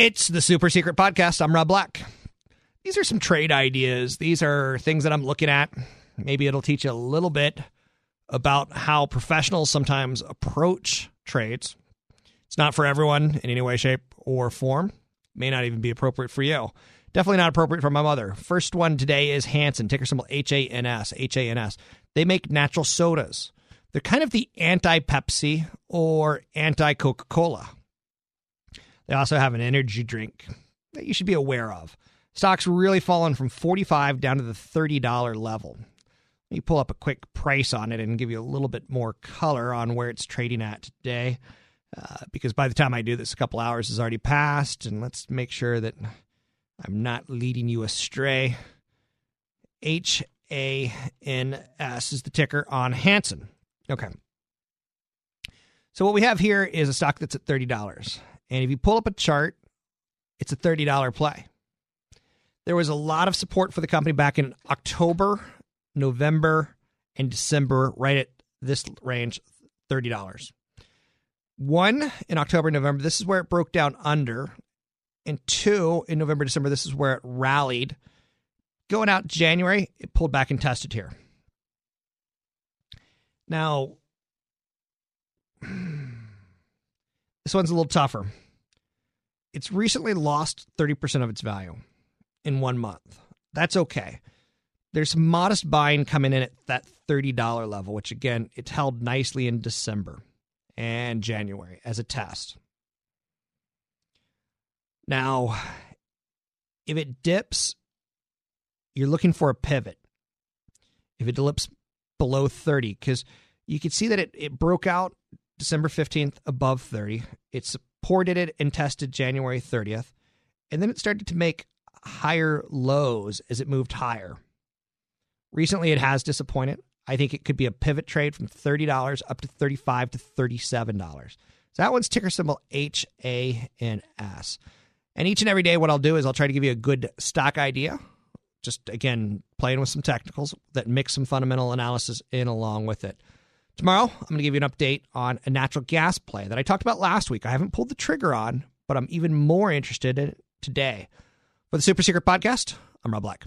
It's the Super Secret Podcast. I'm Rob Black. These are some trade ideas. These are things that I'm looking at. Maybe it'll teach you a little bit about how professionals sometimes approach trades. It's not for everyone in any way, shape, or form. May not even be appropriate for you. Definitely not appropriate for my mother. First one today is Hansen, ticker symbol H A N S. H A N S. They make natural sodas. They're kind of the anti Pepsi or anti Coca Cola. They also have an energy drink that you should be aware of. Stock's really fallen from 45 down to the $30 level. Let me pull up a quick price on it and give you a little bit more color on where it's trading at today. Uh, because by the time I do this, a couple hours has already passed, and let's make sure that I'm not leading you astray. H A N S is the ticker on Hansen. Okay. So what we have here is a stock that's at $30. And if you pull up a chart, it's a $30 play. There was a lot of support for the company back in October, November, and December, right at this range, $30. One, in October, November, this is where it broke down under. And two, in November, December, this is where it rallied. Going out January, it pulled back and tested here. Now, this one's a little tougher. It's recently lost 30% of its value in one month. That's okay. There's some modest buying coming in at that $30 level, which again, it's held nicely in December and January as a test. Now, if it dips, you're looking for a pivot. If it dips below 30, because you can see that it, it broke out December 15th above 30. It supported it and tested January 30th. And then it started to make higher lows as it moved higher. Recently, it has disappointed. I think it could be a pivot trade from $30 up to 35 to $37. So that one's ticker symbol H A N S. And each and every day, what I'll do is I'll try to give you a good stock idea. Just again, playing with some technicals that mix some fundamental analysis in along with it. Tomorrow, I'm going to give you an update on a natural gas play that I talked about last week. I haven't pulled the trigger on, but I'm even more interested in it today. For the Super Secret Podcast, I'm Rob Black.